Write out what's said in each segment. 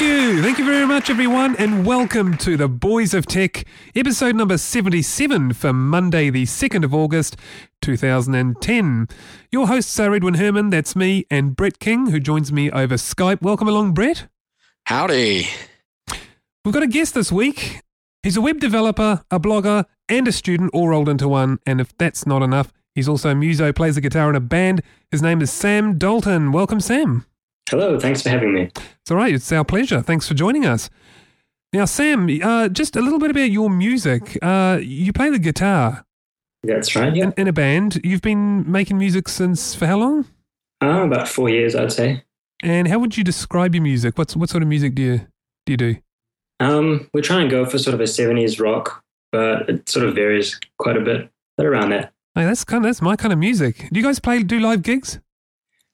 Thank you. Thank you very much, everyone, and welcome to the Boys of Tech, episode number 77 for Monday, the 2nd of August, 2010. Your hosts are Edwin Herman, that's me, and Brett King, who joins me over Skype. Welcome along, Brett. Howdy. We've got a guest this week. He's a web developer, a blogger, and a student all rolled into one. And if that's not enough, he's also a muso, plays the guitar in a band. His name is Sam Dalton. Welcome, Sam. Hello, thanks for having me. It's all right. It's our pleasure. Thanks for joining us. Now, Sam, uh, just a little bit about your music. Uh, you play the guitar That's right, yeah. in, in a band. You've been making music since for how long? Uh, about four years, I'd say. And how would you describe your music? What's what sort of music do you do you do? Um, we try and go for sort of a 70s rock, but it sort of varies quite a bit, but around that. Hey, that's kind of that's my kind of music. Do you guys play do live gigs?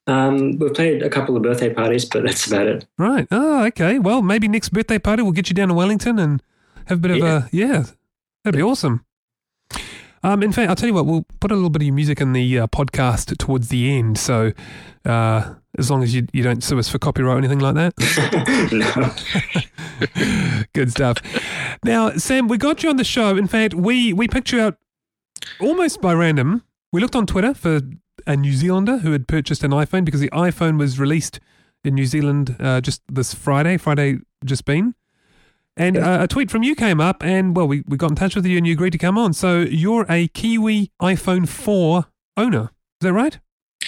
Um, we've played a couple of birthday parties, but that's about it. Right. Oh, okay. Well, maybe next birthday party we'll get you down to Wellington and have a bit of a yeah. That'd be awesome. Um, in fact, I'll tell you what. We'll put a little bit of your music in the uh, podcast towards the end. So, uh, as long as you you don't sue us for copyright or anything like that. no. Good stuff. Now, Sam, we got you on the show. In fact, we we picked you out almost by random. We looked on Twitter for a New Zealander who had purchased an iPhone because the iPhone was released in New Zealand uh, just this Friday, Friday just been. And uh, a tweet from you came up, and well, we, we got in touch with you and you agreed to come on. So you're a Kiwi iPhone 4 owner. Is that right?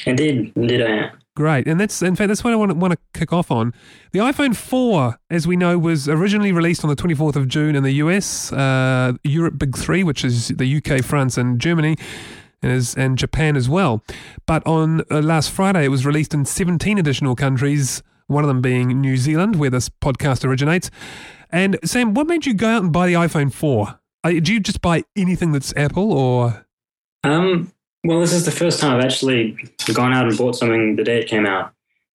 Indeed, indeed I am. Great, and that's in fact that's what I want to, want to kick off on. The iPhone 4, as we know, was originally released on the 24th of June in the US, uh, Europe Big Three, which is the UK, France, and Germany, and Japan as well. But on uh, last Friday, it was released in 17 additional countries. One of them being New Zealand, where this podcast originates. And Sam, what made you go out and buy the iPhone 4? Uh, do you just buy anything that's Apple, or Um, well, this is the first time I've actually gone out and bought something the day it came out.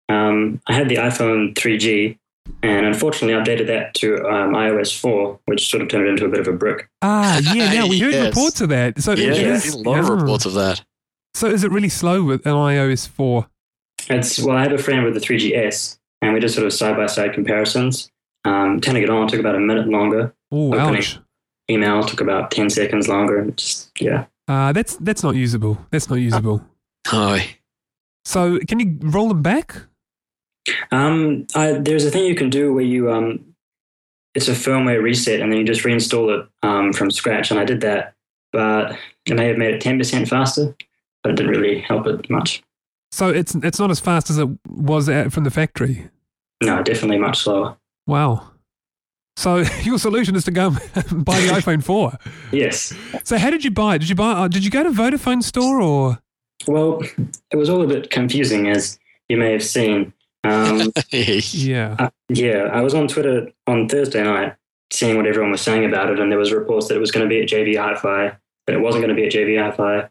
Um, I had the iPhone 3G, and unfortunately I updated that to um, iOS 4, which sort of turned it into a bit of a brick. ah, yeah, yeah, we heard Yes. reports of that. So Yeah, yeah, is- a lot of reports of that. So is it really slow with an iOS 4? It's well, I have a friend with the 3GS, and we did sort of side by side comparisons. Um, turning it on took about a minute longer. Oh, ouch. Email took about 10 seconds longer. and Just yeah. Uh, that's that's not usable. That's not usable. Oh, So can you roll them back? Um, I, there's a thing you can do where you um, it's a firmware reset, and then you just reinstall it um, from scratch. And I did that, but it may have made it 10% faster, but it didn't really help it much. So it's it's not as fast as it was from the factory. No, definitely much slower. Wow. So your solution is to go buy the iPhone 4. Yes. So how did you buy it? Did you buy? Uh, did you go to Vodafone store or? Well, it was all a bit confusing, as you may have seen. Um, Yeah. Uh, yeah, I was on Twitter on Thursday night seeing what everyone was saying about it, and there was reports that it was going to be at JB Hi-Fi, that it wasn't going to be at JB Hi-Fi,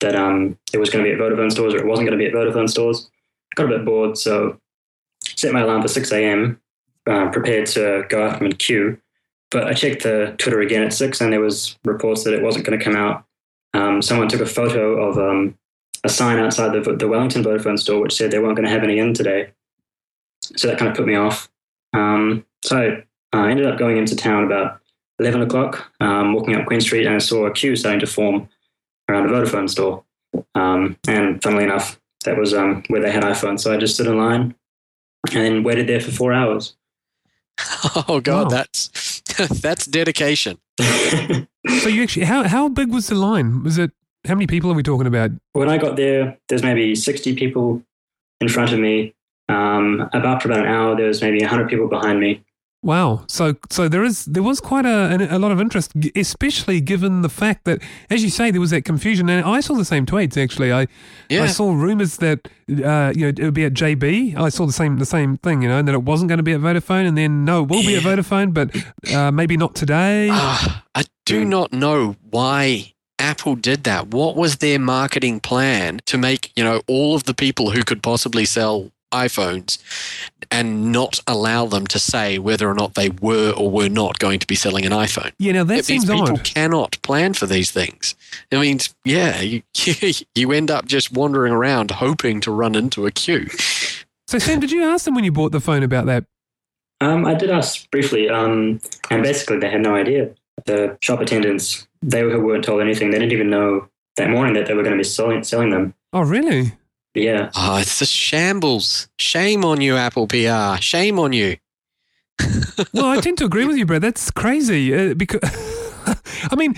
that um, it was going to be at Vodafone stores or it wasn't going to be at Vodafone stores. Got a bit bored, so set my alarm for 6 a.m., uh, prepared to go out and queue. But I checked the Twitter again at 6, and there was reports that it wasn't going to come out. Um, someone took a photo of um, a sign outside the, the Wellington Vodafone store which said they weren't going to have any in today. So that kind of put me off. Um, so I ended up going into town about 11 o'clock, um, walking up Queen Street, and I saw a queue starting to form around a Vodafone store. Um, and funnily enough, that was um, where they had iPhones. So I just stood in line and then waited there for four hours. oh God, Wow. that's that's dedication. So you actually how how big was the line? Was it how many people are we talking about? when I got there, there's maybe 60 people in front of me. Um, about for about an hour, there was maybe 100 people behind me. Wow. So so there is there was quite a a lot of interest, especially given the fact that, as you say, there was that confusion, and I saw the same tweets actually. I I Yeah. saw rumors that uh, you know it would be at JB. I saw the same the same thing, you know, and that it wasn't going to be at Vodafone, and then no, it will be at Vodafone, but uh, maybe not today. Ah, I do not know why Apple did that. What was their marketing plan to make, you know, all of the people who could possibly sell iPhones and not allow them to say whether or not they were or were not going to be selling an iPhone? yeah, now that it means seems people odd. cannot plan for these things. It means, yeah, you, you end up just wandering around hoping to run into a queue. So Sam, did you ask them when you bought the phone about that? Um, I did ask briefly, um, and basically they had no idea. The shop attendants, they weren't told anything. They didn't even know that morning that they were going to be selling, selling them. Oh, really? Yeah, Oh, it's a shambles. Shame on you, Apple PR. Shame on you. Well, I tend to agree with you, Brad. That's crazy. Uh, because I mean,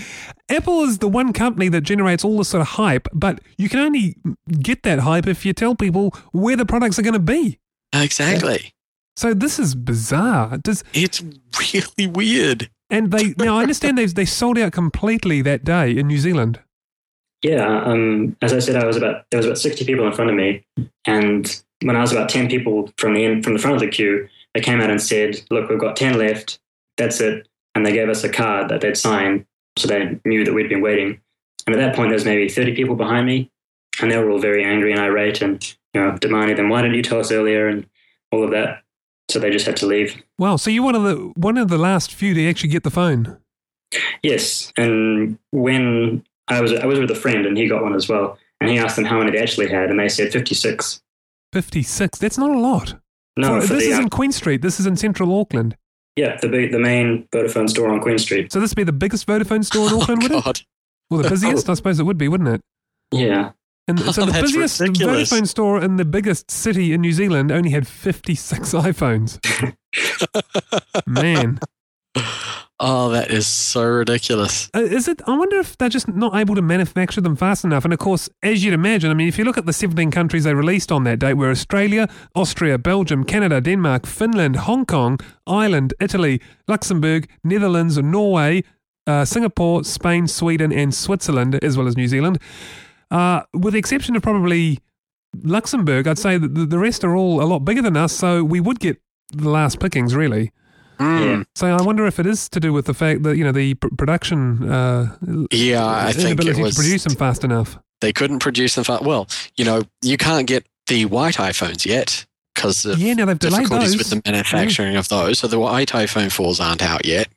Apple is the one company that generates all this sort of hype, but you can only get that hype if you tell people where the products are going to be. Exactly. So this is bizarre. Does It's really weird. and they now I understand they they sold out completely that day in New Zealand. Yeah. Um, as I said, I was about there was about sixty people in front of me, and when I was about ten people from the end, from the front of the queue, they came out and said, "Look, we've got ten left. That's it." And they gave us a card that they'd signed, so they knew that we'd been waiting. And at that point, there was maybe thirty people behind me, and they were all very angry and irate, and you know, demanding them, "Why didn't you tell us earlier?" and all of that. So they just had to leave. Wow. So you're one of the one of the last few to actually get the phone. Yes, and when I was I was with a friend and he got one as well, and he asked them how many they actually had, and they said fifty six. Fifty six. That's not a lot. No, For- for this the, is uh, in Queen Street. This is in Central Auckland. yeah, the big, the main Vodafone store on Queen Street. So this would be the biggest Vodafone store in Oh, Auckland, would it? Well, the busiest, I suppose it would be, wouldn't it? Yeah, And Oh, so the busiest ridiculous. Vodafone store in the biggest city in New Zealand only had 56 iPhones. Man. Oh, that is so ridiculous. Uh, Is it? I wonder if they're just not able to manufacture them fast enough. And of course, as you'd imagine, I mean, if you look at the 17 countries they released on that date, were Australia, Austria, Belgium, Canada, Denmark, Finland, Hong Kong, Ireland, Italy, Luxembourg, Netherlands, Norway, uh, Singapore, Spain, Sweden, and Switzerland, as well as New Zealand. Uh, with the exception of probably Luxembourg, I'd say that the, the rest are all a lot bigger than us, so we would get the last pickings, really. Mm. So I wonder if it is to do with the fact that you know the pr- production uh, Yeah, I think it was. to produce them fast enough. They couldn't produce them. fast. well, you know, you can't get the white iPhones yet because of Yeah, now they've delayed difficulties those. with the manufacturing of those. So the white iPhone 4s aren't out yet.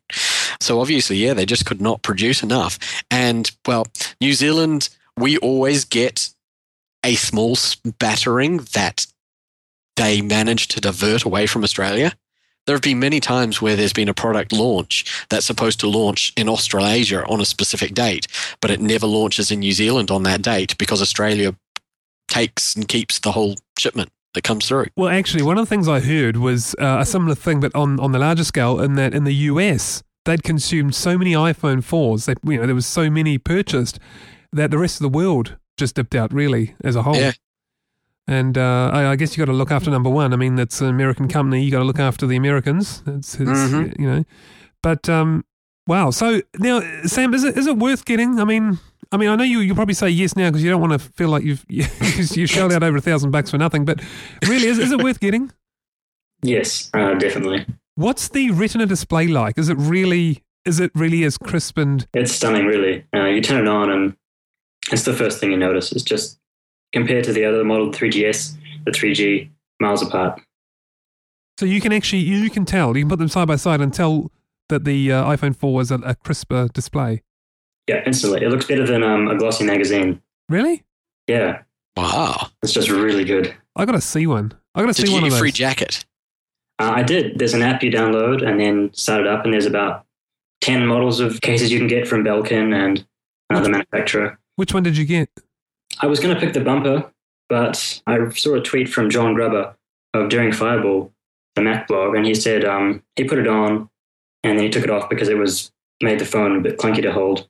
So obviously, yeah, they just could not produce enough. And well, New Zealand, we always get a small spattering that they manage to divert away from Australia. There have been many times where there's been a product launch that's supposed to launch in Australasia on a specific date, but it never launches in New Zealand on that date because Australia takes and keeps the whole shipment that comes through. Well, actually, one of the things I heard was uh, a similar thing, but on, on the larger scale, in that in the US, they'd consumed so many iPhone 4s, that, you know, there was so many purchased, that the rest of the world just dipped out, really, as a whole. Yeah. And uh, I, I guess you got to look after number one. I mean, that's an American company. You got to look after the Americans. It's, it's Mhm. you know, but um, wow. So now, Sam, is it is it worth getting? I mean, I mean, I know you you probably say yes now because you don't want to feel like you've you, you shelled out over a thousand bucks for nothing. But really, is is it worth getting? yes, uh, definitely. What's the Retina display like? Is it really is it really as crisp and It's stunning, really. Uh, you turn it on, and it's the first thing you notice. It's just compared to the other model, 3GS, the 3G, miles apart. so you can actually you can tell you can put them side by side and tell that the uh, iPhone 4 was a, a crisper display. Yeah, instantly. It looks better than um, a glossy magazine. Really? Yeah, Wow. it's just really good. I got to see one. I got to see you one get of those. free jacket? Uh, I did. There's an app you download and then start it up, and there's about 10 models of cases you can get from Belkin and another manufacturer. Which one did you get? I was going to pick the bumper, but I saw a tweet from John Gruber of Daring Fireball, the Mac blog, and he said um, he put it on and then he took it off because it was made the phone a bit clunky to hold.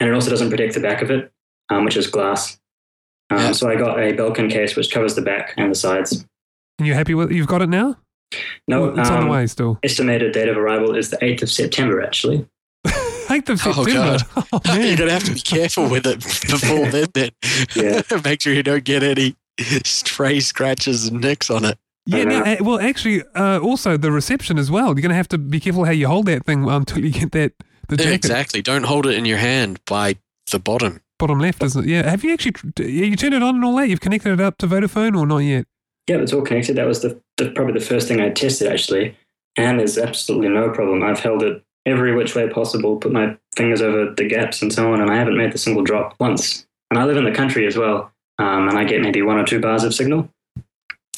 And it also doesn't protect the back of it, um, which is glass. Um. So I got a Belkin case which covers the back and the sides. And you're happy with? You've got it now. No, it's on the um, way still. estimated date of arrival is the 8th of September, actually. 8th of Oh, September. Oh, You're gonna have to be careful with it before then. Then Yeah. make sure you don't get any stray scratches and nicks on it. Yeah, no, uh, well, actually, uh, also the reception as well. You're going to have to be careful how you hold that thing until you get that the Yeah, jacket exactly. Don't hold it in your hand by the bottom. bottom left, isn't it? Yeah. Have you actually tr- you turned it on and all that? You've connected it up to Vodafone or not yet? Yeah, it's all connected. That was the, the probably the first thing I tested actually, and there's absolutely no problem. I've held it every which way possible, put my fingers over the gaps and so on, and I haven't made the single drop once. And I live in the country as well, um, and I get maybe one or two bars of signal,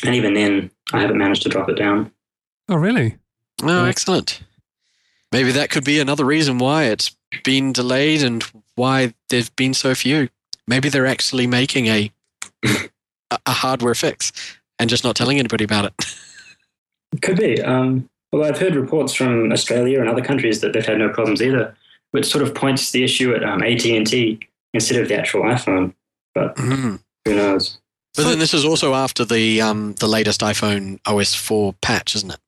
and even then, I haven't managed to drop it down. Oh, really? Oh, excellent. Maybe that could be another reason why it's been delayed and why there've been so few. Maybe they're actually making a a a hardware fix and just not telling anybody about it. Could be. Um, well, I've heard reports from Australia and other countries that they've had no problems either, which sort of points the issue at um, AT and T instead of the actual iPhone. But Mhm. who knows? But then this is also after the um the latest iPhone OS 4 patch, isn't it?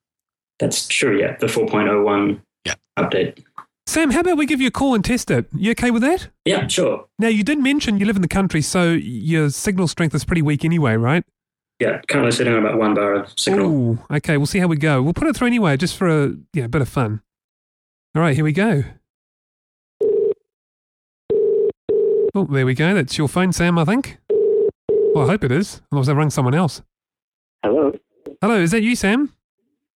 That's true. Yeah, the 4.01 Yeah. update. Sam, how about we give you a call and test it? You okay with that? Yeah, sure. Now, you did mention you live in the country, so your signal strength is pretty weak anyway, right? Yeah, currently sitting on about one bar of signal. Ooh, okay, we'll see how we go. We'll put it through anyway, just for a you know, bit of fun. All right, here we go. Oh, there we go. That's your phone, Sam, I think. Well, I hope it is. Otherwise, I've rung someone else. Hello. Hello, is that you, Sam?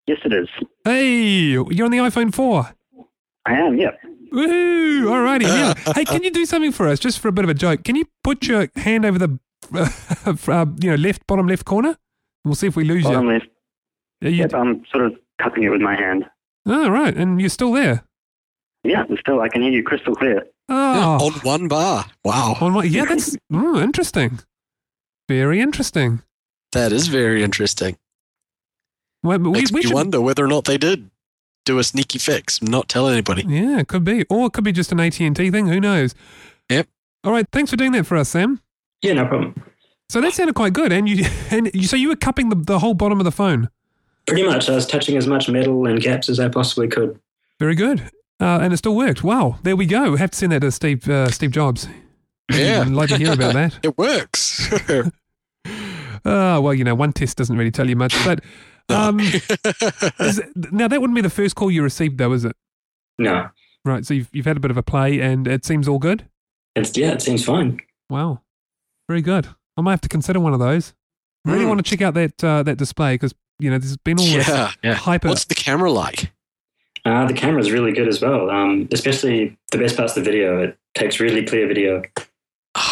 Yes, it is. Hey, you're on the iPhone 4. I am. Yep. Woohoo! Alrighty. Now, hey, can you do something for us, just for a bit of a joke? Can you put your hand over the, uh, you know, left bottom left corner? We'll see if we lose Bottom you. left. Are you Yep. I'm sort of cupping it with my hand. oh, right, and you're still there. Yeah, and still I can hear you crystal clear. Yeah, Oh, on one bar. Wow. on my, yeah, that's mm, interesting. Very interesting. That is very interesting. Well, we, Makes we me should, wonder whether or not they did do a sneaky fix, not tell anybody. yeah, it could be, or it could be just an AT and T thing. Who knows? Yep. All right, thanks for doing that for us, Sam. Yeah, no problem. So that sounded quite good, and you and you, so you were cupping the, the whole bottom of the phone. Pretty much, I was touching as much metal and gaps as I possibly could. Very good. Uh, and it still worked. Wow. There we go. have to send that to Steve, uh, Steve Jobs. Yeah. I'd like to hear about that. It works. Oh, well, you know, one test doesn't really tell you much. But um, is it- now, that wouldn't be the first call you received, though, is it? No, Right. So you've, you've had a bit of a play and it seems all good? it's yeah, it seems fine. Wow. Very good. I might have to consider one of those. I really Hmm. want to check out that uh, that display because, you know, there's been all this yeah, yeah. hyper. What's the camera like? Uh, the is really good as well. Um, especially the best part's of the video. It takes really clear video.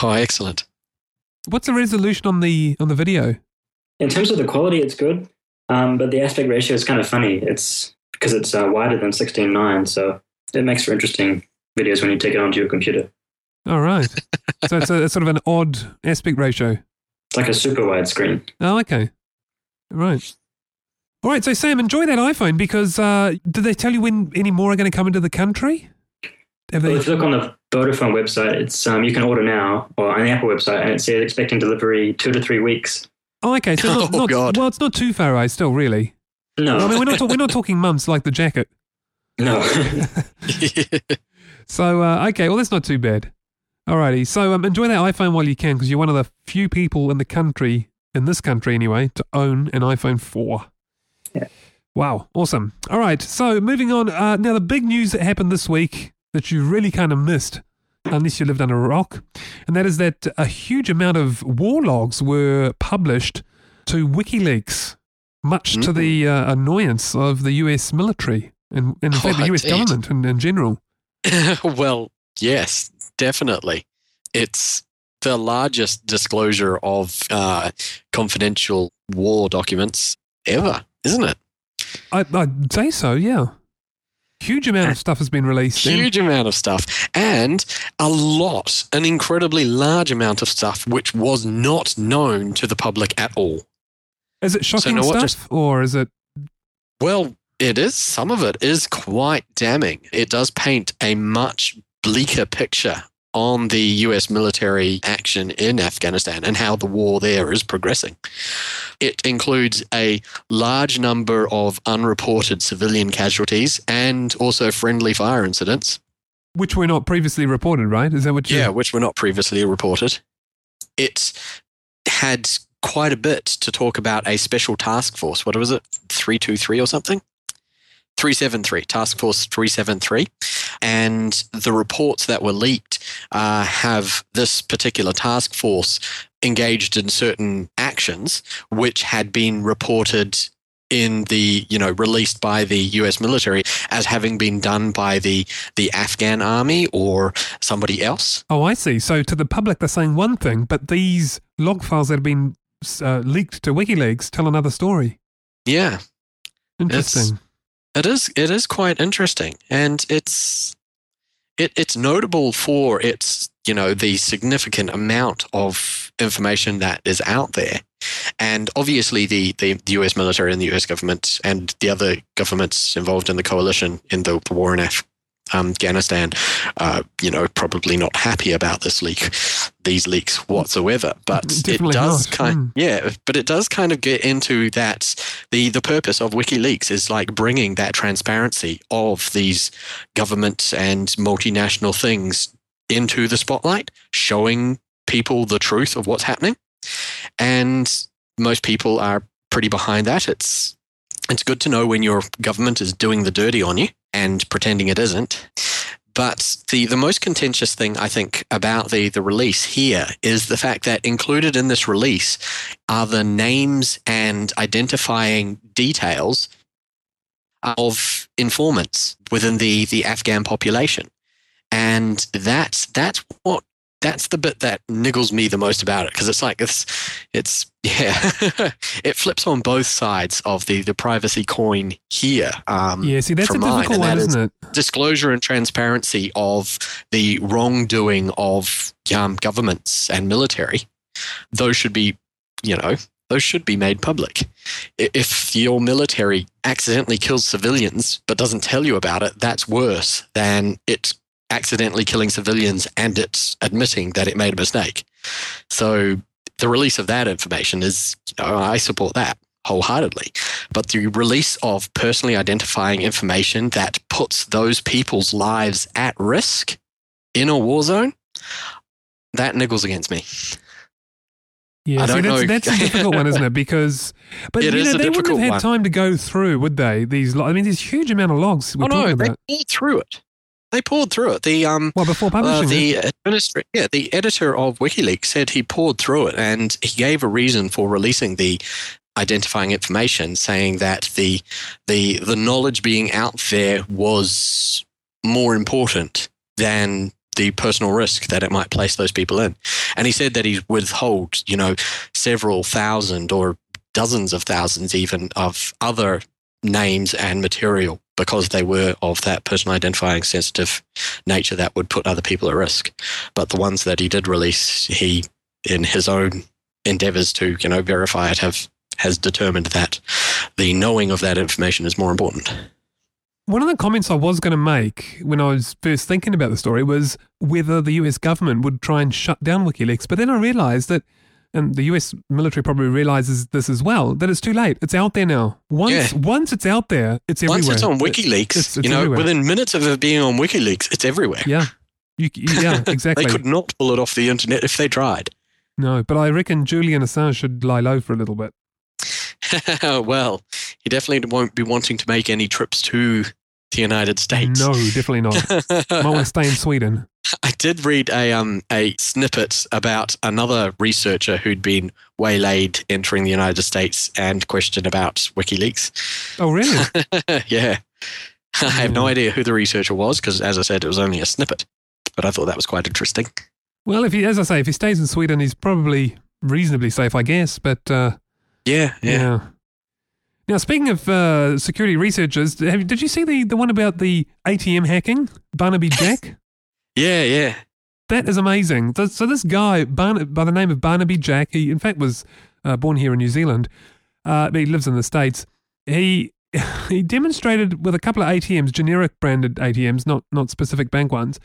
Oh, excellent. What's the resolution on the on the video? In terms of the quality, it's good, um, but the aspect ratio is kind of funny. It's because it's uh, wider than 16:9, so it makes for interesting videos when you take it onto your computer. All right. so it's a, it's sort of an odd aspect ratio. It's like a super wide screen. Oh, okay. Right. All right. So, Sam, enjoy that iPhone because uh, did they tell you when any more are going to come into the country? Have Well, if you look on the Vodafone website, it's um, you can order now, or on the Apple website, and it says expecting delivery two to three weeks. Oh, okay. So, not, Oh, not, God. well, it's not too far away still, really. No, I mean, we're not, talk- we're not talking months like the jacket. no. So, uh, okay. Well, that's not too bad. Alrighty. So, um, enjoy that iPhone while you can because you're one of the few people in the country, in this country anyway, to own an iPhone 4. Yeah. Wow. Awesome. All right. So, moving on. Uh, now, the big news that happened this week that you really kind of missed, unless you lived under a rock, and that is that a huge amount of war logs were published to WikiLeaks, much to Mm. the uh, annoyance of the US military and, and in fact, the Oh, US indeed. government in, in general. well, yes, definitely. It's the largest disclosure of uh, confidential war documents ever, isn't it? I, I'd say so, yeah. Huge amount of stuff has been released. Huge amount of stuff, and a lot, an incredibly large amount of stuff, which was not known to the public at all. Is it shocking what stuff, just- or is it? Well, it is. Some of it is quite damning. It does paint a much bleaker picture on the US military action in Afghanistan and how the war there is progressing. It includes a large number of unreported civilian casualties and also friendly fire incidents. Which were not previously reported, right? Is that what you Yeah, which were not previously reported. It had quite a bit to talk about a special task force. What was it? 323 or something? 373, Task Force 373. And the reports that were leaked uh, have this particular task force engaged in certain actions which had been reported in the you know released by the US military as having been done by the the Afghan army or somebody else Oh, I see. So to the public, they're saying one thing, but these log files that have been uh, leaked to WikiLeaks tell another story. yeah Interesting. It is. It is quite interesting, and it's it, it's notable for its you know the significant amount of information that is out there, and obviously the the, the U.S. military and the U.S. government and the other governments involved in the coalition in the, war in Af- um, Afghanistan, uh, you know, probably not happy about this leak, these leaks whatsoever. But it does not. kind, Mm. yeah, but it does kind of get into that. the The purpose of WikiLeaks is like bringing that transparency of these governments and multinational things into the spotlight, showing people the truth of what's happening, and most people are pretty behind that. It's it's good to know when your government is doing the dirty on you and pretending it isn't. But the, the most contentious thing I think about the, the release here is the fact that included in this release are the names and identifying details of informants within the, the Afghan population. And that's that's what that's the bit that niggles me the most about it because it's like it's it's yeah it flips on both sides of the the privacy coin here um yeah, see, that's a mine, difficult one, is- isn't it? disclosure and transparency of the wrongdoing of um, governments and military those should be you know those should be made public if your military accidentally kills civilians but doesn't tell you about it that's worse than it accidentally killing civilians and it's admitting that it made a mistake so the release of that information is you know, i support that wholeheartedly but the release of personally identifying information that puts those people's lives at risk in a war zone that niggles against me Yeah, I see, that's, that's a difficult one, isn't it? Because, but It you know, they wouldn't have had one. time to go through, would they? These, lo- I mean, these huge amount of logs we're oh no talking they about. pored through it they pored through it the um Well, before Uh, publishing it. the administrator, yeah, the editor of WikiLeaks said he pored through it, and he gave a reason for releasing the identifying information, saying that the the the knowledge being out there was more important than the personal risk that it might place those people in. And he said that he withhold, you know, several thousand or dozens of thousands even of other names and material because they were of that personal identifying sensitive nature that would put other people at risk. But the ones that he did release, he, in his own endeavors to, you know, verify it, have has determined that the knowing of that information is more important. One of the comments I was going to make when I was first thinking about the story was whether the US government would try and shut down WikiLeaks. But then I realized that, and the US military probably realizes this as well, that it's too late. It's out there now. Once Yeah. once it's out there, it's everywhere. Once it's on WikiLeaks, it's- it's you know, everywhere. within minutes of it being on WikiLeaks, it's everywhere. yeah. You- yeah, exactly. They could not pull it off the internet if they tried. no, but I reckon Julian Assange should lie low for a little bit. well, he definitely won't be wanting to make any trips to the United States. No, definitely not. Might want to stay in Sweden. I did read a um a snippet about another researcher who'd been waylaid entering the United States and questioned about WikiLeaks. Oh, really? yeah, I have no Hmm. idea who the researcher was because, as I said, it was only a snippet. But I thought that was quite interesting. well, if he, as I say, if he stays in Sweden, he's probably reasonably safe, I guess. But uh, Yeah, yeah. Yeah. Now, speaking of uh, security researchers, have, did you see the, the one about the ATM hacking? Barnaby Jack? Yeah, yeah. that is amazing. So, this guy, Barn- by the name of Barnaby Jack, he in fact was uh, born here in New Zealand, uh, but he lives in the States. He he demonstrated with a couple of ATMs, generic branded ATMs, not, not specific bank ones,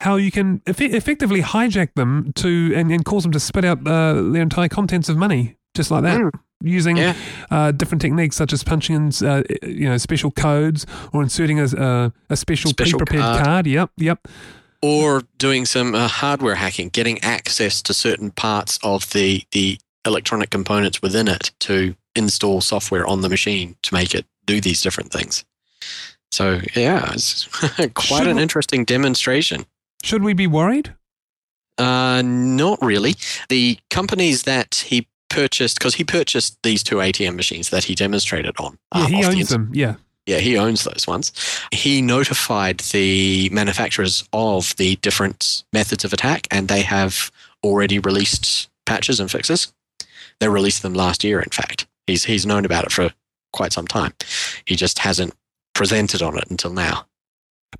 how you can effe- effectively hijack them to and, and cause them to spit out uh, their entire contents of money just like that. Mm. Using Yeah. uh, different techniques such as punching in, uh, you know, special codes or inserting a, a, a special, Special pre-prepared card. card. Yep, yep. or doing some uh, hardware hacking, getting access to certain parts of the the electronic components within it to install software on the machine to make it do these different things. So yeah, it's quite Should an interesting demonstration. Should we be worried? Uh, not really. The companies that he purchased, because he purchased these two ATM machines that he demonstrated on. Yeah, uh, he off the owns them. Yeah. Yeah, he owns those ones. He notified the manufacturers of the different methods of attack, and they have already released patches and fixes. They released them last year, in fact. He's, he's known about it for quite some time. He just hasn't presented on it until now.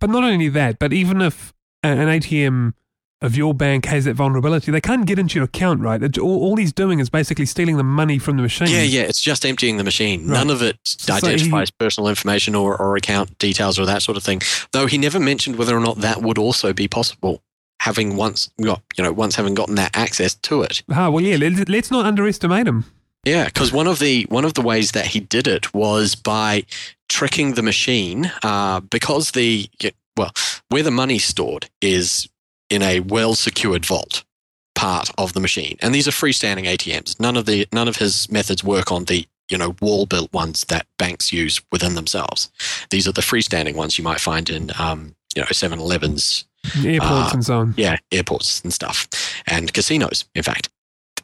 But not only that, but even if an ATM of your bank has that vulnerability, they can't get into your account, right? All, all he's doing is basically stealing the money from the machine. Yeah, yeah, it's just emptying the machine. Right. None of it So he- identifies personal information or, or account details or that sort of thing. Though he never mentioned whether or not that would also be possible, having once got, you know, once having gotten that access to it. Ah, well, yeah. Let, let's not underestimate him. Yeah, because one of the one of the ways that he did it was by tricking the machine, uh, because the well, where the money's stored is in a well secured vault part of the machine, and these are freestanding ATMs. None of the none of his methods work on the you know wall built ones that banks use within themselves. These are the freestanding ones you might find in um, you know 7-Elevens Airports Ah. and so on. yeah, airports and stuff, and casinos, in fact.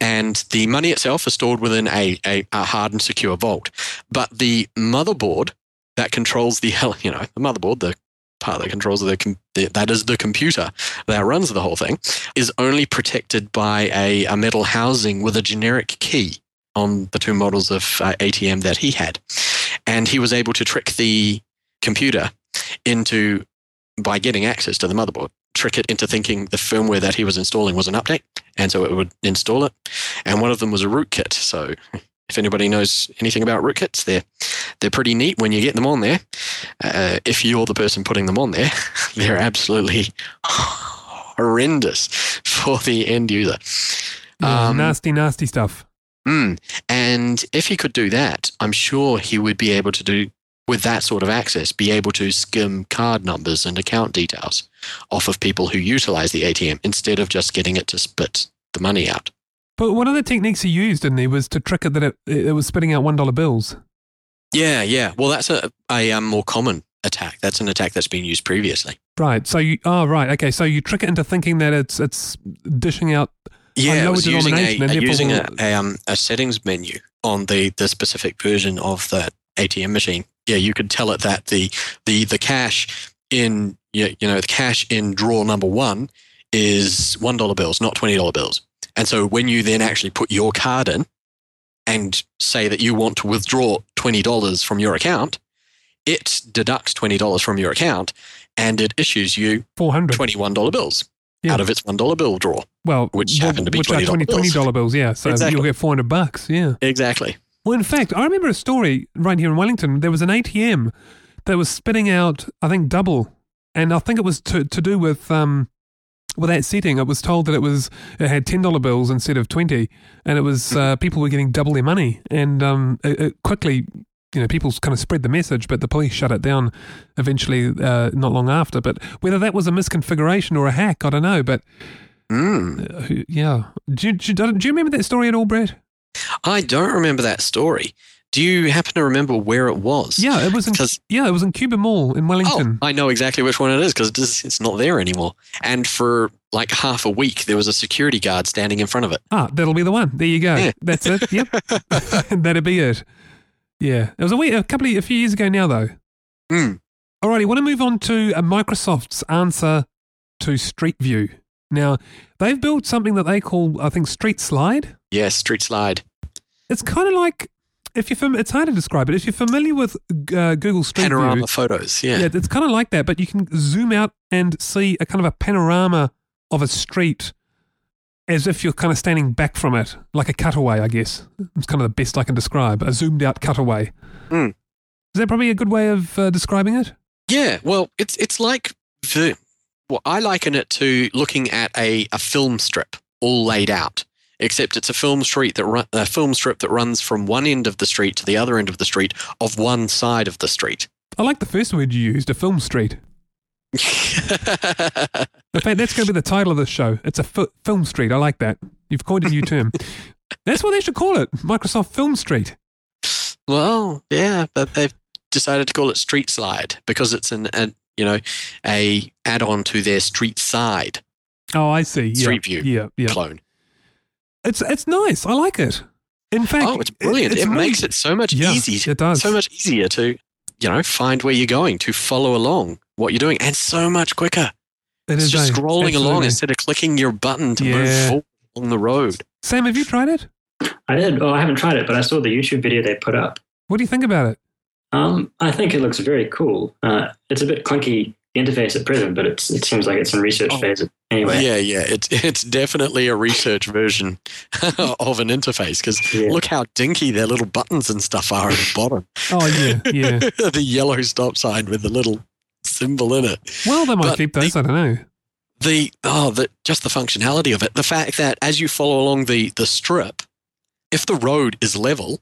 And the money itself is stored within a, a, a hard and secure vault. But the motherboard that controls the, you know, the motherboard, the part that controls the, com- the that is the computer that runs the whole thing, is only protected by a, a metal housing with a generic key on the two models of uh, ATM that he had. And he was able to trick the computer into, by getting access to the motherboard, trick it into thinking the firmware that he was installing was an update. And so it would install it. And one of them was a rootkit. So if anybody knows anything about rootkits, they're, they're pretty neat when you get them on there. Uh, if you're the person putting them on there, they're absolutely horrendous for the end user. Yeah, Um, nasty, nasty stuff. Mm. And if he could do that, I'm sure he would be able to do, with that sort of access, be able to skim card numbers and account details off of people who utilize the ATM instead of just getting it to spit the money out. But one of the techniques he used, didn't he, was to trick it that it, it was spitting out $1 bills. Yeah, yeah. Well, that's a, a um, more common attack. That's an attack that's been used previously. Right. So you, oh, right. Okay. So you trick it into thinking that it's it's dishing out. Yeah, lower it was using a, denomination a- using a, a, um, a settings menu on the, the specific version of the ATM machine. Yeah, you could tell it that the the the cash in you know the cash in drawer number one is one dollar bills, not twenty dollar bills. And so when you then actually put your card in and say that you want to withdraw twenty dollars from your account, it deducts twenty dollars from your account and it issues you 400 twenty one dollar bills Yeah. out of its one dollar bill draw. well, which well, happened to be which are $20 20 bills. $20 bills. Yeah. So Exactly. you'll get 400 bucks. Yeah. Exactly. Well, in fact, I remember a story right here in Wellington. There was an ATM that was spitting out, I think, double, and I think it was to to do with um with that setting. It was told that it was it had ten dollar bills instead of twenty, and it was uh, people were getting double their money, and um it, it quickly. You know, people kind of spread the message, but the police shut it down eventually, uh, not long after. But whether that was a misconfiguration or a hack, I don't know. But Mm. uh, yeah, do you, do, you, do you remember that story at all, Brett? I don't remember that story. Do you happen to remember where it was? Yeah, it was in yeah, it was in Cuba Mall in oh, Wellington. I know exactly which one it is because it's, it's not there anymore. And for like half a week, there was a security guard standing in front of it. Ah, that'll be the one. There you go. Yeah. That's it. Yep. That'd be it. Yeah. It was a, wee, a couple of, a few years ago now, though. Mm. Alrighty, want to move on to uh, Microsoft's answer to Street View. Now, they've built something that they call, I think, Street Slide. Yes, Street Slide. It's kind of like, if you're fam- it's hard to describe it. If you're familiar with uh, Google Street Panorama View, photos. Yeah. yeah, it's kind of like that, but you can zoom out and see a kind of a panorama of a street as if you're kind of standing back from it, like a cutaway, I guess. It's kind of the best I can describe, a zoomed out cutaway. Hmm. Is that probably a good way of uh, describing it? Yeah, well, it's it's like the well, I liken it to looking at a, a film strip all laid out. Except it's a film street that run, a film strip that runs from one end of the street to the other end of the street of one side of the street. I like the first word you used, a film street. In fact, that's going to be the title of this show. It's a film street. I like that. You've coined a new term. That's what they should call it Microsoft Film Street. well, yeah, but they've decided to call it Street Slide because it's an, a, you know, a add-on to their Street Side Oh, I see. Yeah. Street View Yeah, yeah. clone. It's it's nice. I like it. In fact, Oh, it's brilliant! it's it really- makes it so much Yeah, easy. it does. so much easier to, you know, find where you're going, to follow along what you're doing, and so much quicker. It It's is just a- scrolling along instead of clicking your button to move Yeah. forward on the road. Sam, have you tried it? I did. Oh, I haven't tried it, but I saw the YouTube video they put up. What do you think about it? Um, I think it looks very cool. Uh, it's a bit clunky the interface at present, but it's, it seems like it's in research Oh. phase anyway. Yeah, yeah, it's it's definitely a research version of an interface because Yeah. look how dinky their little buttons and stuff are at the bottom. Oh yeah, yeah. the yellow stop sign with the little symbol in it. Well, they might But keep those. I don't know. the oh the just the functionality of it the fact that as you follow along the the strip if the road is level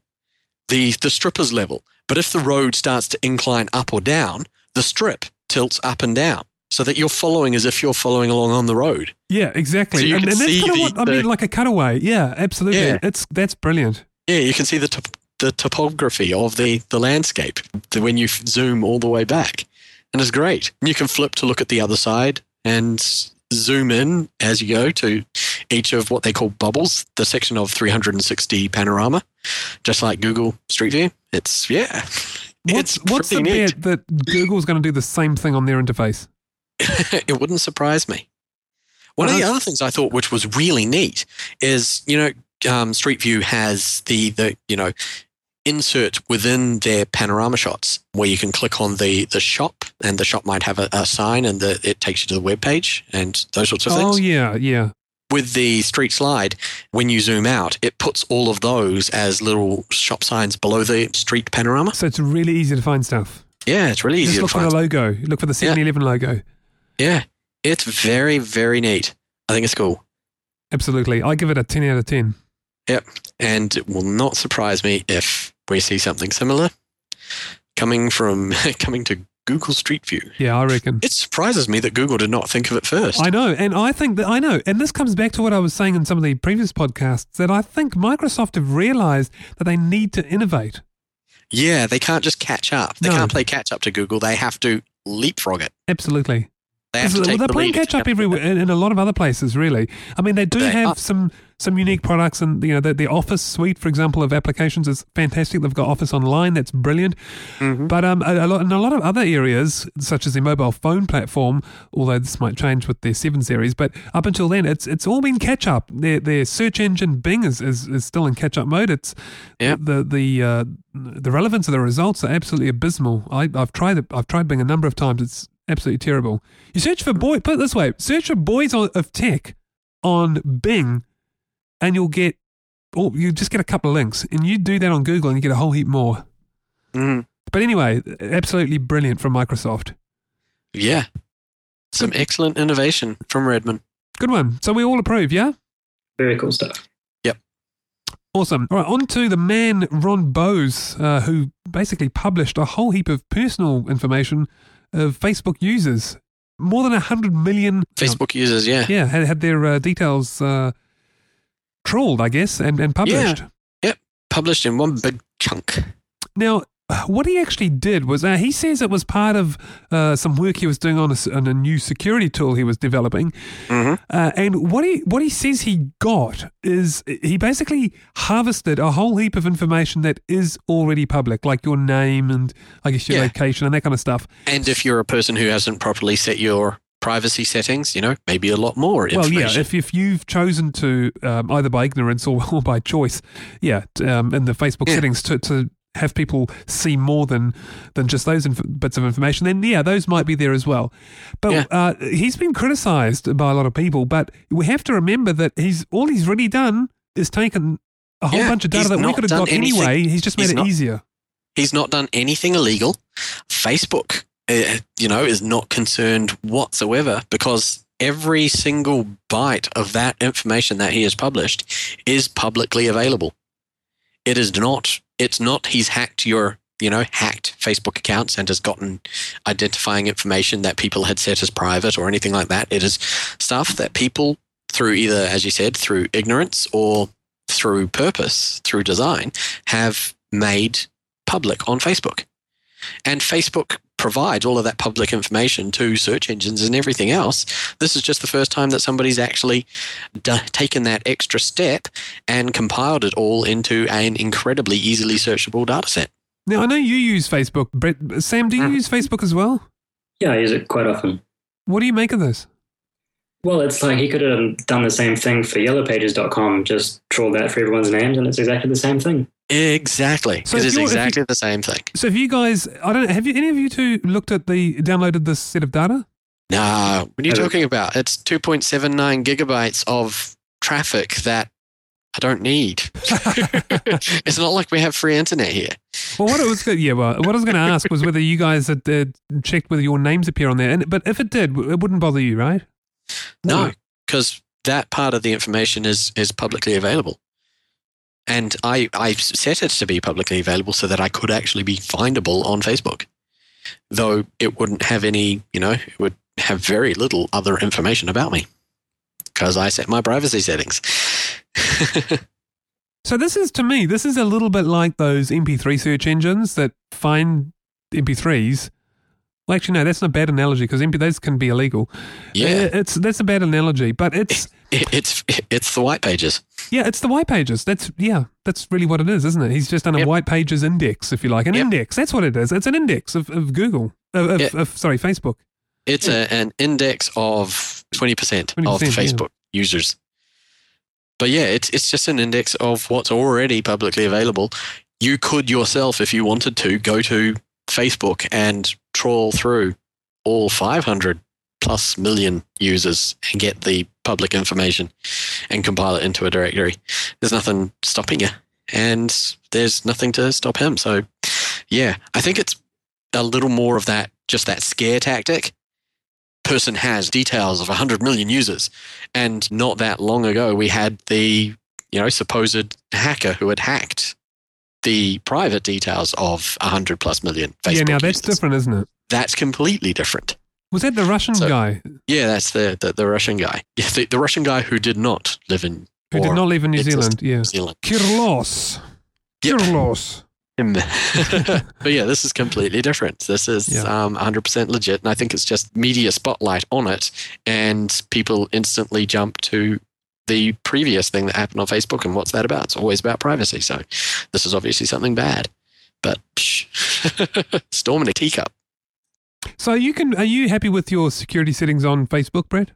the the strip is level but if the road starts to incline up or down the strip tilts up and down so that you're following as if you're following along on the road Yeah, exactly. So you and, can and that's see kind of the- what I mean, like a cutaway. Yeah, absolutely. Yeah. It's that's brilliant. yeah you can see the top, the topography of the the landscape when you zoom all the way back and it's great you can flip to look at the other side and zoom in as you go to each of what they call bubbles, the section of 360 panorama, just like Google Street View. It's yeah, What's what's the neat. bet that Google's going to do the same thing on their interface? it wouldn't surprise me. One of the other things I thought, which was really neat, is you know um, Street View has the the you know insert within their panorama shots where you can click on the the shop and the shop might have a, a sign and the, it takes you to the web page and those sorts of things. Oh yeah, yeah. With the street slide, when you zoom out, it puts all of those as little shop signs below the street panorama. So it's really easy to find stuff. Yeah, it's really easy to find. Just look for the logo. Look for the 7-Eleven logo. Yeah, it's very, very neat. I think it's cool. Absolutely. I give it a 10 out of 10. Yep. And it will not surprise me if we see something similar coming from coming to Google Street View. Yeah, I reckon. It surprises me that Google did not think of it first. I know, and I think that I know, and this comes back to what I was saying in some of the previous podcasts that I think Microsoft have realized that they need to innovate. yeah, they can't just catch up. They No. can't play catch up to Google. They have to leapfrog it. Absolutely. They have to Well, the playing catch up everywhere in, in a lot of other places, really. I mean, they do They have are. some some unique products, and you know, the, the Office suite, for example, of applications is fantastic. They've got Office Online, that's brilliant. Mhm. But um, a, a lot, in a lot of other areas, such as the mobile phone platform, although this might change with their seven series, but up until then, it's it's all been catch up. Their their search engine Bing is, is, is still in catch up mode. It's Yep. the the uh, the relevance of the results are absolutely abysmal. I, I've tried it. I've tried Bing a number of times. It's absolutely terrible. You search for boy. Put it this way: search for boys of tech on Bing, and you'll get. Oh, you just get a couple of links, and you do that on Google, and you get a whole heap more. Mhm. But anyway, absolutely brilliant from Microsoft. Yeah. Some excellent innovation from Redmond. Good one. So we all approve, yeah? Very cool stuff. Yep. Awesome. All right, on to the man Ron Bowes, uh, who basically published a whole heap of personal information of Facebook users. More than 100 million. Facebook users, yeah. Yeah, had, had their uh, details uh, trawled, I guess, and, and published. Yeah. Yep, published in one big chunk. Now, what he actually did was uh, he says it was part of uh, some work he was doing on a, on a new security tool he was developing. hmm Uh, and what he what he says he got is he basically harvested a whole heap of information that is already public, like your name and I guess your Yeah. location and that kind of stuff. And if you're a person who hasn't properly set your privacy settings, you know, maybe a lot more Well, yeah, if, if you've chosen to um, either by ignorance or, or by choice, yeah, um, in the Facebook Yeah. settings to, to have people see more than than just those inf- bits of information, then yeah, those might be there as well. But Yeah. uh, he's been criticised by a lot of people, but we have to remember that he's all he's really done is taken a whole Yeah, bunch of data that we could have got anything. anyway. He's just made He's it not- easier. He's not done anything illegal. Facebook Eh, you know, is not concerned whatsoever because every single byte of that information that he has published is publicly available. It is not, it's not he's hacked your, you know, hacked Facebook accounts and has gotten identifying information that people had set as private or anything like that. It is stuff that people through either, as you said, through ignorance or through purpose, through design, have made public on Facebook. And Facebook provides all of that public information to search engines and everything else. This is just the first time that somebody's actually d- taken that extra step and compiled it all into an incredibly easily searchable data set. Now, I know you use Facebook, Brett. Sam, do you Mm. use Facebook as well? Yeah, I use it quite often. What do you make of this? Well, it's like he could have done the same thing for yellowpages.com, just trawled that for everyone's names, and it's exactly the same thing. Exactly. So it's if you're- you- exactly the same thing. So, if you guys, I don't, have you any of you two looked at the downloaded this set of data? Nah, what are you I don't- talking about? It's 2.79 gigabytes of traffic that I don't need. it's not like we have free internet here. Well, what it was, go- yeah, well, what I was going to ask was whether you guys had uh, checked whether your names appear on there, and but if it did, it wouldn't bother you, right? No, because that part of the information is is publicly available. And I, I set it to be publicly available so that I could actually be findable on Facebook. Though it wouldn't have any, you know, it would have very little other information about me because I set my privacy settings. So this is to me, this is a little bit like those MP3 search engines that find MP3s. Well, actually, no, that's not a bad analogy because MP those can be illegal. yeah, Uh, it's that's a bad analogy, but it's it, it's it's the white pages. yeah, it's the white pages. That's yeah, that's really what it is, isn't it? He's just done a Yep. white pages index, if you like, an Yep. index. That's what it is. It's an index of, of Google, of, of, Yeah. of sorry, Facebook. It's a, an index of 20%, of 20%, yeah. Facebook users. But yeah, it's, it's just an index of what's already publicly available. You could yourself, if you wanted to, go to Facebook and trawl through all 500 plus million users and get the public information and compile it into a directory. There's nothing stopping you. And there's nothing to stop him. So, yeah, I think it's a little more of that, just that scare tactic person has details of 100 million users. And not that long ago, we had the, you know, supposed hacker who had hacked the private details of 100 plus million Facebook yeah, now that's users. different, isn't it? That's completely different. Was that the Russian So- guy Yeah, that's the, the, the Russian guy. Yeah, the, the Russian guy who did not live in who did not live in New Zealand? Yeah, New Zealand. Kirllos. Yep. Kirllos. But yeah, this is completely different. This is Yeah. um, 100% legit. And I think it's just media spotlight on it. And people instantly jump to the previous thing that happened on Facebook. And what's that about? It's always about privacy. So this is obviously something bad. But psh, storm in a teacup. So you can. Are you happy with your security settings on Facebook, Brett?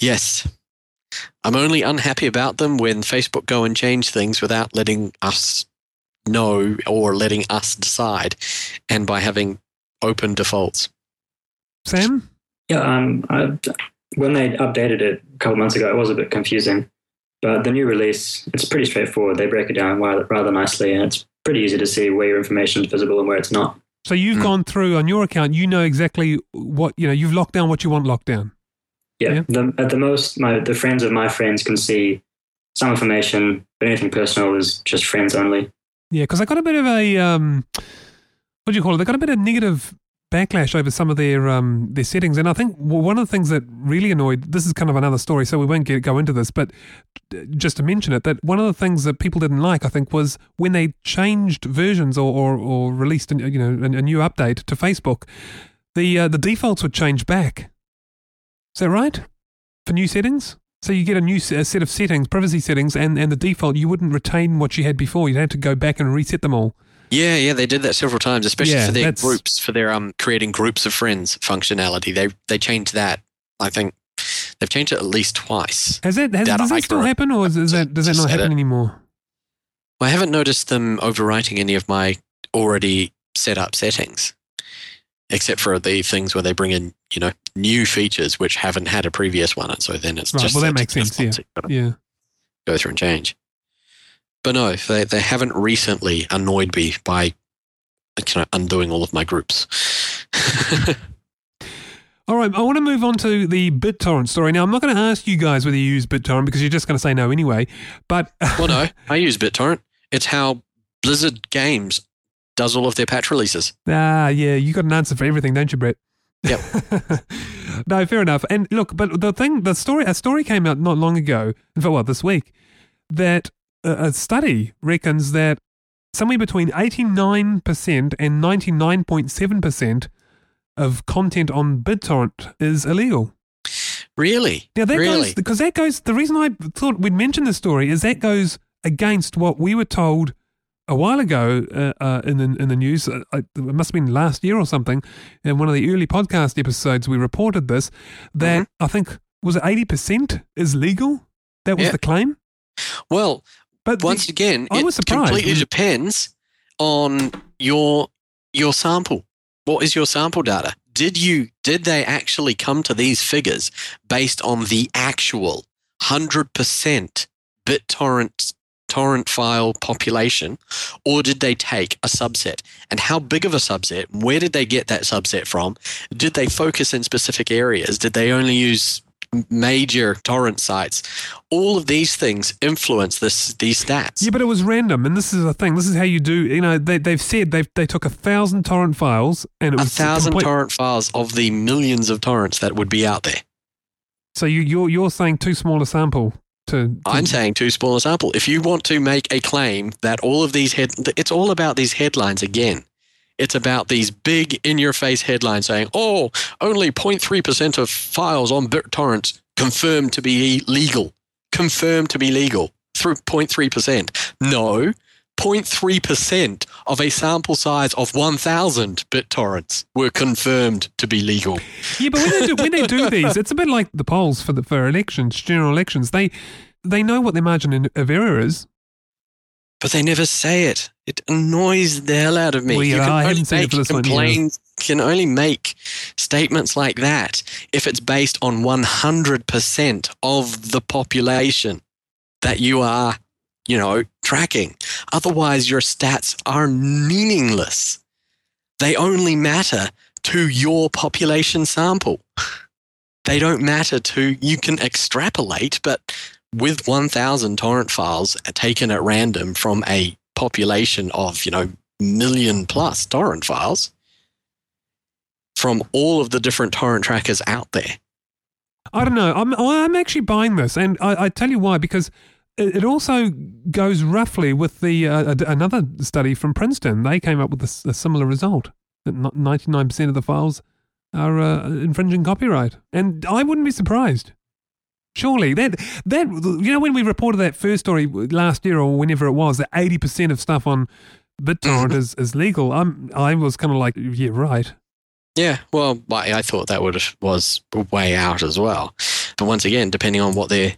Yes. I'm only unhappy about them when Facebook go and change things without letting us know or letting us decide and by having open defaults. Sam? Yeah, um, I, when they updated it a couple months ago, it was a bit confusing. But the new release, it's pretty straightforward. They break it down rather, rather nicely, and it's pretty easy to see where your information is visible and where it's not. So you've Hmm. gone through on your account. You know exactly what you know. You've locked down what you want locked down. Yeah, Yeah. The, at the most, my the friends of my friends can see some information, but anything personal is just friends only. Yeah, because I got a bit of a um, what do you call it? They got a bit of negative backlash over some of their um their settings, and I think one of the things that really annoyed. This is kind of another story, so we won't get go into this, but just to mention it, that one of the things that people didn't like, I think, was when they changed versions or or, or released a, you know a, a new update to Facebook, the uh, the defaults would change back. Is that right? For new settings. So you get a new set of settings, privacy settings, and, and the default, you wouldn't retain what you had before. You'd have to go back and reset them all. Yeah, yeah, they did that several times, especially Yeah, for their that's- groups, for their um creating groups of friends functionality. They they changed that. I think they've changed it at least twice. Has that, has, That does that still happen, or is, is that does that not happen anymore? I haven't noticed them overwriting any of my already set up settings, except for the things where they bring in, you know, new features which haven't had a previous one, and so then it's Right, just well, that makes sense, yeah. ones that you've gotta Yeah. Go through and change. But no, they they haven't recently annoyed me by you know undoing all of my groups. All right, I want to move on to the BitTorrent story. Now, I'm not going to ask you guys whether you use BitTorrent because you're just going to say no anyway. But well, no, I use BitTorrent. It's how Blizzard Games does all of their patch releases. ah, yeah, you got an answer for everything, don't you, Brett? Yep. no, fair enough. And look, but the thing, the story, a story came out not long ago, in fact, well, this week, that a, study reckons that somewhere between 89% and 99.7% of content on BitTorrent is illegal. Really? Now that really? goes because that goes. The reason I thought we'd mention this story is that goes against what we were told a while ago uh, uh, in the in the news. Uh, it must have been last year or something. In one of the early podcast episodes, we reported this that Mm-hmm. I think was it eighty percent is legal. That was Yeah. the claim. well, But the- once again, I it surprised. completely depends on your your sample. What is your sample data? Did you did they actually come to these figures based on the actual hundred percent BitTorrent torrent file population, or did they take a subset? And how big of a subset? Where did they get that subset from? Did they focus in specific areas? Did they only use major torrent sites? All of these things influence this these stats. Yeah, but it was random, and this is the thing. This is how you do. You know, they they've said they they took a thousand torrent files, and it was a thousand complete- torrent files of the millions of torrents that would be out there. So you you're you're saying too small a sample to. to I'm saying too small a sample. If you want to make a claim that all of these head, it's all about these headlines again. It's about these big in your face headlines saying, oh, only 0.3% of files on BitTorrent confirmed to be legal. Confirmed to be legal through 0.3%. No, 0.3% of a sample size of 1,000 BitTorrents were confirmed to be legal. Yeah, but when they do when they do these, it's a bit like the polls for the for elections, general elections. They they know what their margin in- of error is. But they never say it. It annoys the hell out of me. Well, yeah, you can I only it make this one, yeah. complaints- can only make statements like that if it's based on 100% of the population that you are, you know, tracking. Otherwise, your stats are meaningless. They only matter to your population sample. They don't matter to, you can extrapolate, but with 1,000 torrent files taken at random from a population of, you know, million plus torrent files from all of the different torrent trackers out there. I don't know. I'm I'm actually buying this, and I, I tell you why because it, also goes roughly with the uh, another study from Princeton. They came up with a similar result that ninety nine percent of the files are uh, infringing copyright, and I wouldn't be surprised. Surely that that you know when we reported that first story last year or whenever it was that eighty percent of stuff on BitTorrent mm-hmm. is, is legal. I'm I was kind of like yeah right. Yeah, well, I I thought that would was way out as well. But once again, depending on what they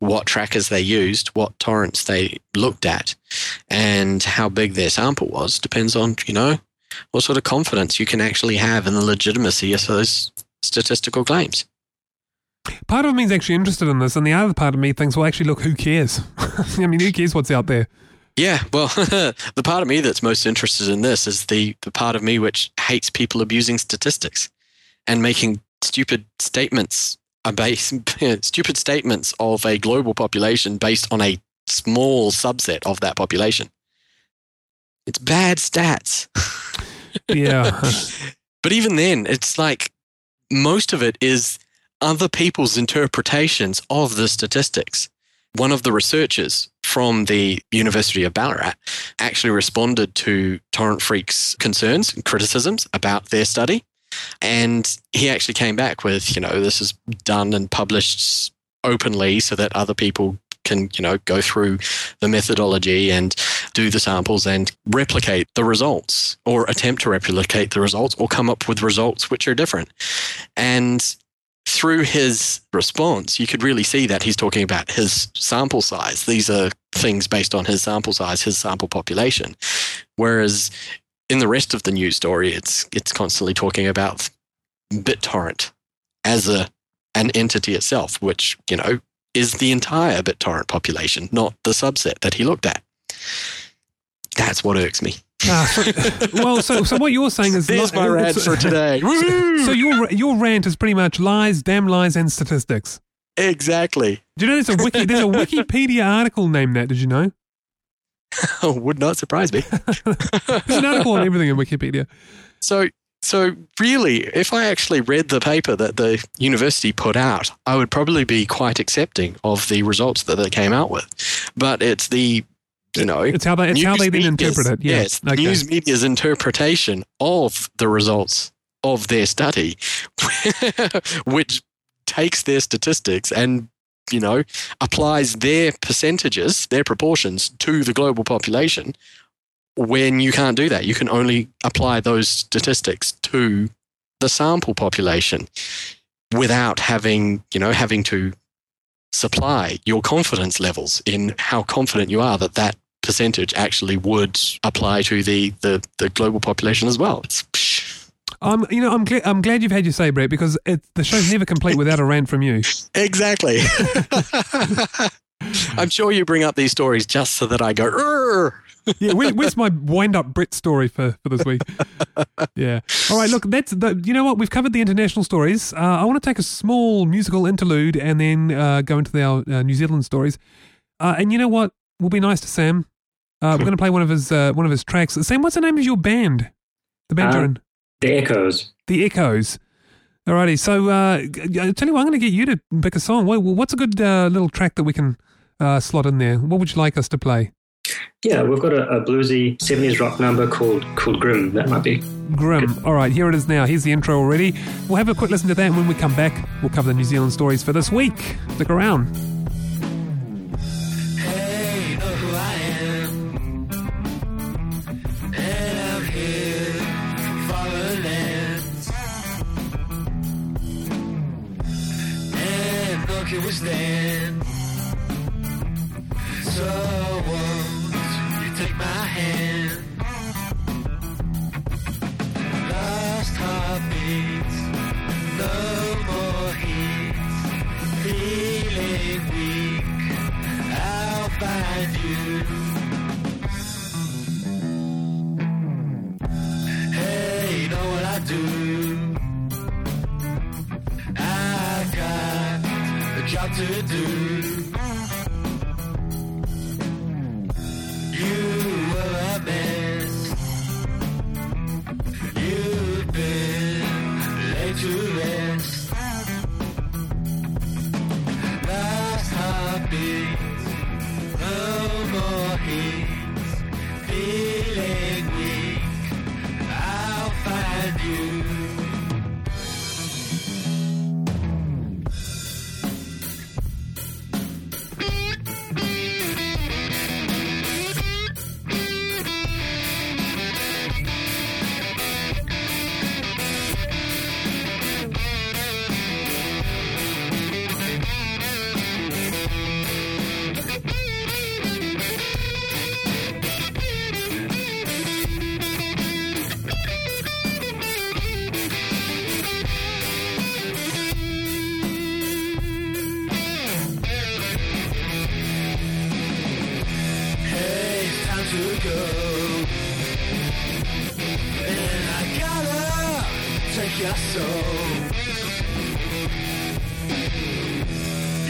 what trackers they used, what torrents they looked at, and how big their sample was, depends on you know what sort of confidence you can actually have in the legitimacy of those statistical claims. Part of me is actually interested in this, and the other part of me thinks, well, actually, look, who cares? I mean, who cares what's out there? Yeah, well, the part of me that's most interested in this is the, the part of me which hates people abusing statistics and making stupid statements base stupid statements of a global population based on a small subset of that population. It's bad stats. Yeah. But even then, it's like most of it is other people's interpretations of the statistics. One of the researchers from the University of Ballarat actually responded to Torrent Freak's concerns and criticisms about their study. And he actually came back with, you know, this is done and published openly so that other people can, you know, go through the methodology and do the samples and replicate the results or attempt to replicate the results or come up with results which are different. And through his response, you could really see that he's talking about his sample size. These are things based on his sample size, his sample population. Whereas in the rest of the news story, it's it's constantly talking about BitTorrent as a an entity itself, which you know is the entire BitTorrent population, not the subset that he looked at. That's what irks me. Ah, so, well, so so what you're saying is There's my rant for today. So your your rant is pretty much lies, damn lies, and statistics. exactly. Do you know there's a wiki there's a Wikipedia article named that? Did you know? Would not surprise me. There's an article on everything in Wikipedia. So, so really, if I actually read the paper that the university put out, I would probably be quite accepting of the results that they came out with. But it's the, you know, It's how they it's how they then interpret it. Yeah. Yes, Okay. news media's interpretation of the results of their study, which takes their statistics and you know applies their percentages, their proportions to the global population. When you can't do that, you can only apply those statistics to the sample population without having you know having to supply your confidence levels in how confident you are that that percentage actually would apply to the, the, the global population as well. It's, Um, you know, I'm glad I'm glad you've had your say, Brett, because it, the show's never complete without a rant from you. exactly. I'm sure you bring up these stories just so that I go, "Urgh." Yeah, where, where's my wind up Brett story for, for this week? Yeah. All right, look, that's the, you know what? We've covered the international stories. Uh, I want to take a small musical interlude and then uh, go into the, our uh, New Zealand stories. Uh, and you know what? We'll be nice to Sam. Uh, we're going to play one of his uh, one of his tracks. Sam, what's the name of your band? The band Uh? The Echoes. The Echoes. Alrighty, so uh, tell you what, I'm going to get you to pick a song. What's a good uh, little track that we can uh, slot in there? What would you like us to play? Yeah, we've got a, a bluesy 70s rock number called called Grim. That might be. Grim. All right, here it is now. Here's the intro already. We'll have a quick listen to that, and when we come back, we'll cover the New Zealand stories for this week. Stick around. And nor to go. And I gotta take your soul.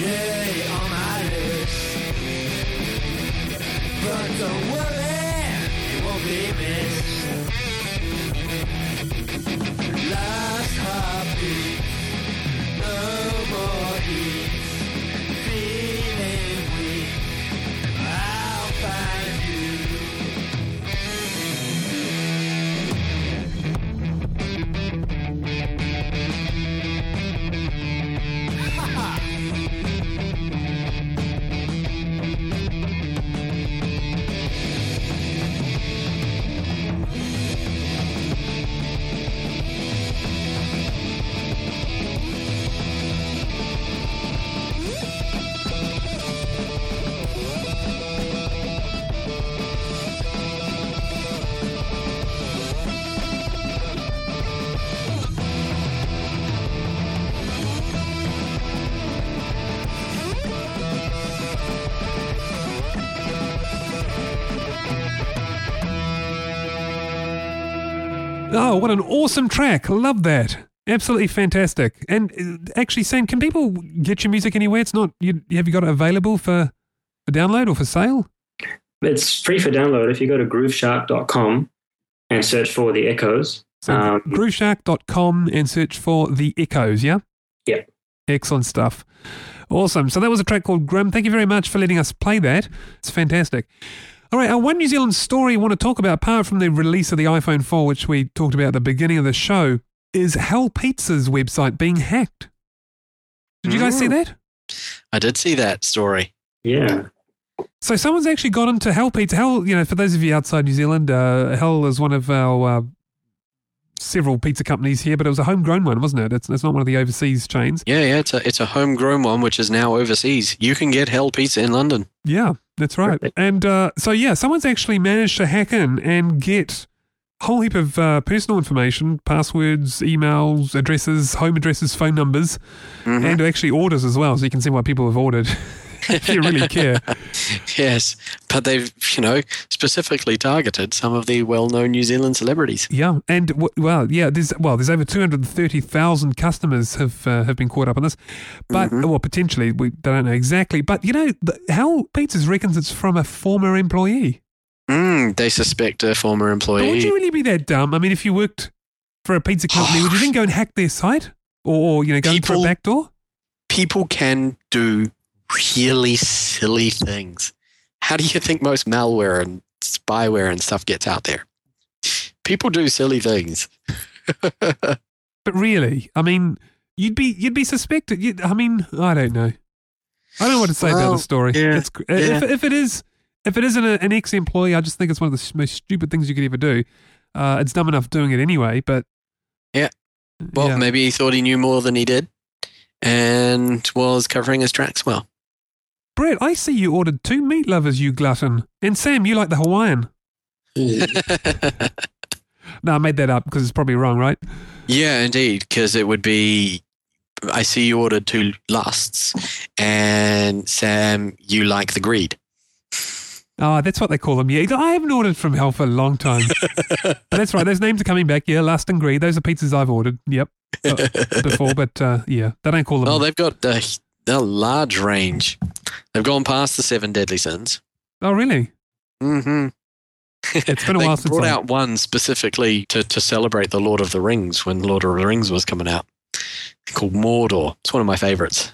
Yeah, on my list. But don't worry, you won't be missed. Last heartbeat, Oh, what an awesome track. Love that. Absolutely fantastic. And uh, actually, Sam, can people get your music anywhere? It's not, you, have you got it available for, for download or for sale? It's free for download if you go to grooveshark.com and search for the Echoes. So Um, grooveshark.com and search for the Echoes, yeah? Yep. Excellent stuff. Awesome. So that was a track called Grim. Thank you very much for letting us play that. It's fantastic. All right, our one New Zealand story I want to talk about, apart from the release of the iPhone 4, which we talked about at the beginning of the show, is Hell Pizza's website being hacked. Did you guys see Mm. that? I did see that story. Yeah. So someone's actually got into Hell Pizza. Hell, you know, for those of you outside New Zealand, uh, Hell is one of our uh, several pizza companies here, but it was a homegrown one, wasn't it? It's, it's not one of the overseas chains. Yeah, yeah, it's a it's a homegrown one which is now overseas. You can get Hell Pizza in London. Yeah, that's right. Perfect. And uh, so, yeah, someone's actually managed to hack in and get a whole heap of uh, personal information, passwords, emails, addresses, home addresses, phone numbers, Mhm. and actually orders as well. So you can see what people have ordered if you really care. Yes, but they've you know specifically targeted some of the well-known New Zealand celebrities. Yeah, and w- well, yeah, there's well, there's over two hundred thirty thousand customers have uh, have been caught up on this, but Mhm. well, potentially we they don't know exactly. But you know, the, Hell Pizzas reckons it's from a former employee. Mm, they suspect a former But would you really be that dumb? I mean, if you worked for a pizza company, would you then go and hack their site, or, you know, go through a back door? People can do really silly things. How do you think most malware and spyware and stuff gets out there? People do silly things. But really, I mean, you'd be you'd be suspected. You'd, I mean, I don't know. I don't know what to say about the story. yeah, It's, if, yeah. if it is if it isn't an ex-employee, I just think it's one of the most stupid things you could ever do. Uh, it's dumb enough doing it anyway, but Yeah. Well, yeah. maybe he thought he knew more than he did and was covering his tracks well. Brett, I see you ordered two meat lovers, you glutton, and Sam, you like the Hawaiian. No, I made that up because it's probably wrong, right? yeah, indeed, because it would be. I see you ordered two lusts, and Sam, you like the greed. Oh, that's what they call them. Yeah, I haven't ordered from Hell for a long time. but that's right. Those names are coming back. Yeah, Lust and Greed. Those are pizzas I've ordered. Yep, uh, before. But uh, yeah, they don't call them. Well, they've got a, a large range. They've gone past the seven deadly sins. oh, really? Mm-hmm. It's been a while since brought I- out one specifically to, to celebrate the Lord of the Rings when Lord of the Rings was coming out, called Mordor. It's one of my favorites.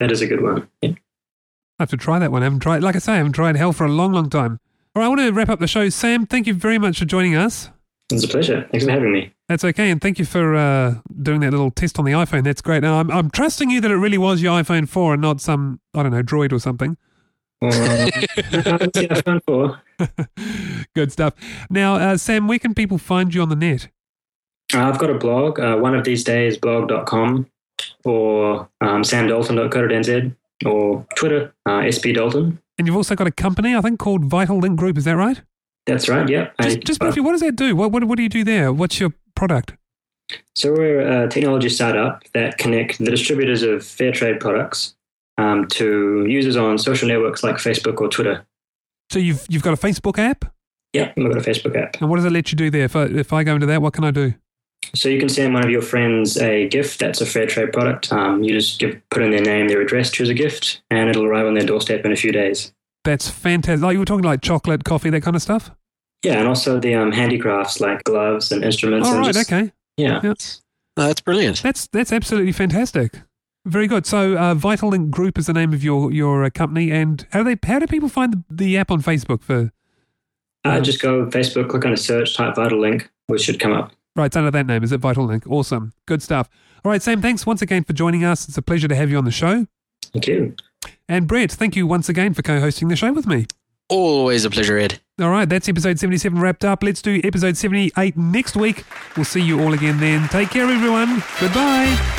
That is a good one. Yeah. I have to try that one. I haven't tried. Like I say, I haven't tried Hell for a long, long time. All right, I want to wrap up the show. Sam, thank you very much for joining us. It's a pleasure. Thanks for having me. That's okay, and thank you for uh, doing that little test on the iPhone. That's great. Now, I'm, I'm trusting you that it really was your iPhone 4 and not some, I don't know, Droid or something. Well, let's see how fun for. Good stuff. Now, uh, Sam, where can people find you on the net? Uh, I've got a blog, uh, one of these days blog.com or um, samdalton.co.nz or Twitter, uh, SB Dalton. And you've also got a company, I think, called Vital Link Group. Is that right? That's right, yeah. Just, I- just briefly, what does that do? What, what, what do you do there? What's your product? So we're a technology startup that connect the distributors of fair trade products um, to users on social networks like Facebook or Twitter. So you've you've got a Facebook app, Yeah, we've got a Facebook app. and what does it let you do there? If I, if I go into that, what can I do? So you can send one of your friends a gift that's a fair trade product. Um, you just give, put in their name, their address, choose a gift, and it'll arrive on their doorstep in a few days. That's fantastic. Like you were talking like chocolate, coffee, that kind of stuff. Yeah, and also the um, handicrafts like gloves and instruments. All and right, just- okay. Yeah. Yeah. Oh, that's brilliant. That's that's absolutely fantastic. Very good. So, uh, Vital Link Group is the name of your your uh, company, and how do they how do people find the, the app on Facebook for? Uh, just go Facebook, click on a search, type Vital Link, which should come up. Right, it's under that name. Is it Vital Link? Awesome, good stuff. All right, Sam. Thanks once again for joining us. It's a pleasure to have you on the show. Thank you. And Brett, thank you once again for co-hosting the show with me. Always a pleasure, Ed. All right, that's episode 77 wrapped up. Let's do episode 78 next week. We'll see you all again then. Take care, everyone. Goodbye.